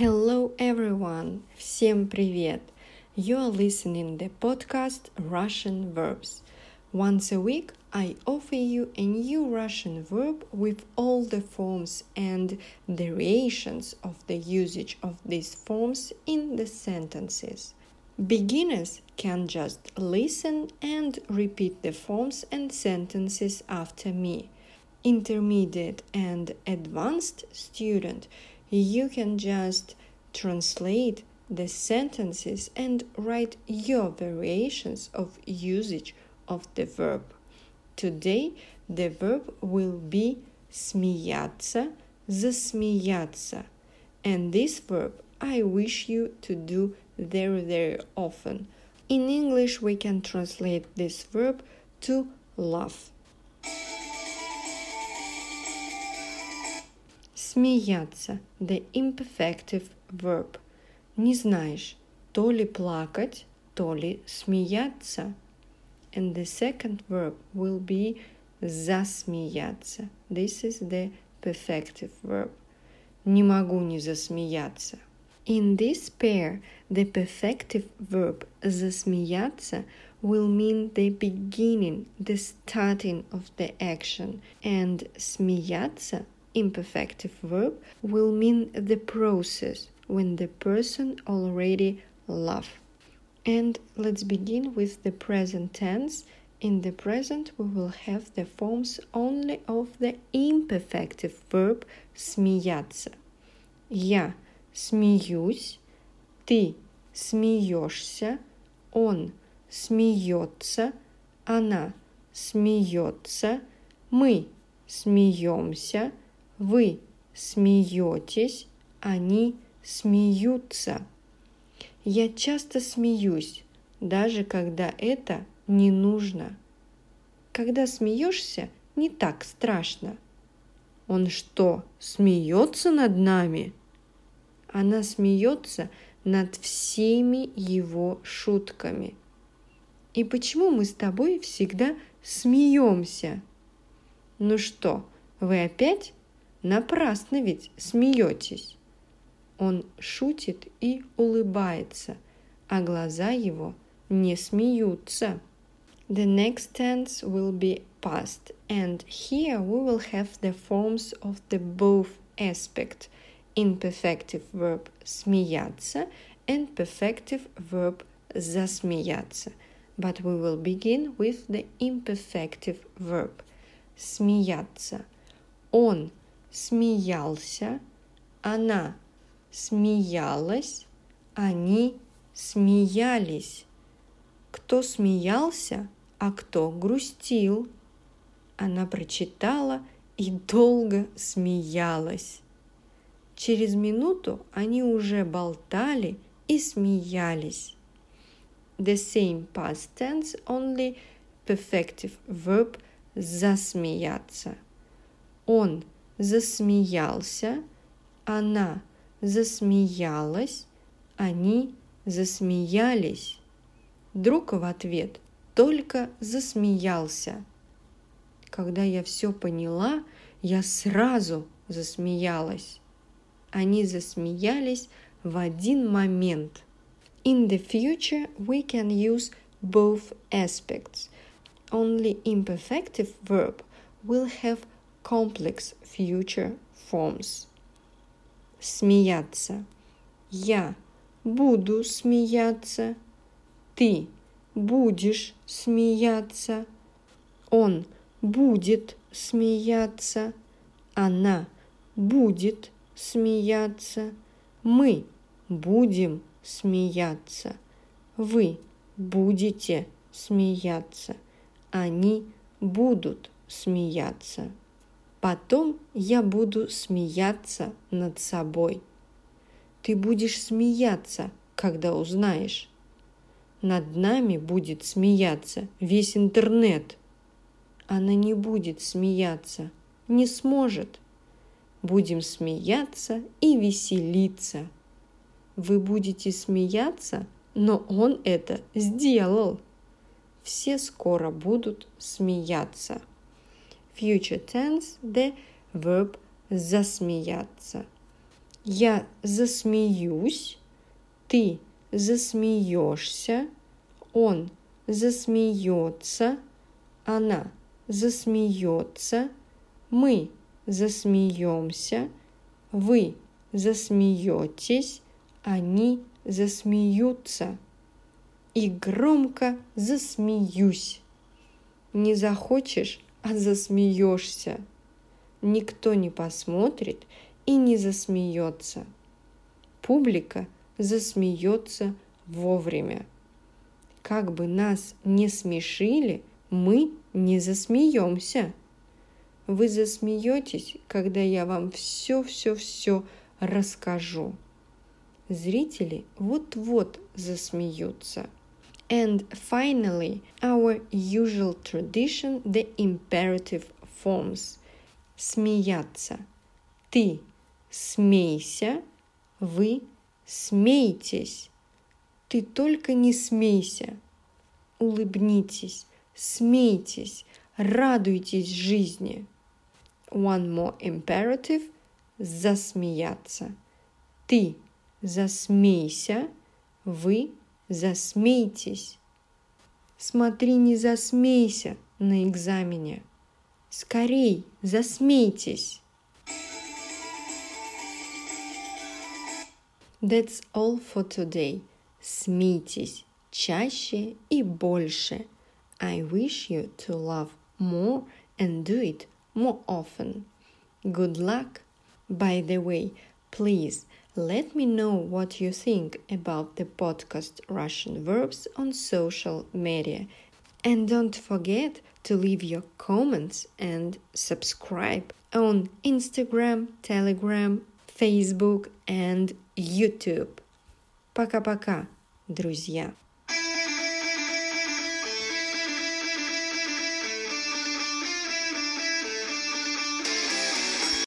Hello everyone! Всем привет! You are listening the podcast Russian Verbs. Once a week, I offer you a new Russian verb with all the forms and variations of the usage of these forms in the sentences. Beginners can just listen and repeat the forms and sentences after me. Intermediate and advanced student, you can just translate the sentences and write your variations of usage of the verb. Today the verb will be смеяться, засмеяться. And this verb I wish you to do very, very often. In English, we can translate this verb to laugh. Смеяться – the imperfective verb. Не знаешь, то ли плакать, то ли смеяться. And the second verb will be засмеяться. This is the perfective verb. Не могу не засмеяться. In this pair, the perfective verb засмеяться will mean the beginning, the starting of the action, and смеяться, imperfective verb, will mean the process when the person already laugh. And let's begin with the present tense. In the present, we will have the forms only of the imperfective verb смеяться. Я смеюсь, ты смеешься, он смеется, она смеется, мы смеемся, вы смеетесь, они смеются. Я часто смеюсь, даже когда это не нужно. Когда смеешься, не так страшно. Он что, смеется над нами? Она смеется над всеми его шутками. И почему мы с тобой всегда смеемся? Ну что, вы опять? Напрасно ведь смеетесь. Он шутит и улыбается, а глаза его не смеются. The next tense will be past, and here we will have the forms of the both aspect – imperfective verb смеяться and perfective verb засмеяться. But we will begin with the imperfective verb смеяться. Он смеялся, она смеялась, они смеялись. Кто смеялся, а кто грустил. Она прочитала и долго смеялась. Через минуту они уже болтали и смеялись. The same past tense, only perfective verb засмеяться. Он засмеялся, она засмеялась, они засмеялись. Друг в ответ только засмеялся. Когда я все поняла, я сразу засмеялась. Они засмеялись в один момент. In the future we can use both aspects. Only imperfective verb will have complex future forms. Смеяться. Я буду смеяться. Ты будешь смеяться. Он будет смеяться. Она будет смеяться. Мы будем смеяться. Вы будете смеяться. Они будут смеяться. Потом я буду смеяться над собой. Ты будешь смеяться, когда узнаешь. Над нами будет смеяться весь интернет. Она не будет смеяться, не сможет будем смеяться и веселиться. Вы будете смеяться, но он это сделал. Все скоро будут смеяться. Future tense – the verb засмеяться. Я засмеюсь, ты засмеешься, он засмеется, она засмеется, мы засмеемся, вы засмеетесь, они засмеются. И громко засмеюсь. Не захочешь, а засмеешься. Никто не посмотрит и не засмеется. Публика засмеется вовремя. Как бы нас не смешили, мы не засмеемся. Вы засмеетесь, когда я вам все-все-все расскажу. Зрители вот-вот засмеются. And finally, our usual tradition, the imperative forms. Смеяться. Ты смейся, вы смейтесь. Ты только не смейся. Улыбнитесь, смейтесь, радуйтесь жизни. One more imperative – засмеяться. Ты засмейся, вы засмейтесь. Смотри, не засмейся на экзамене. Скорей, засмейтесь. That's all for today. Смейтесь чаще и больше. I wish you to love more and do it more often. Good luck. By the way, please let me know what you think about the podcast Russian verbs on social media. And don't forget to leave your comments and subscribe on Instagram, Telegram, Facebook and YouTube. Пока-пока, друзья!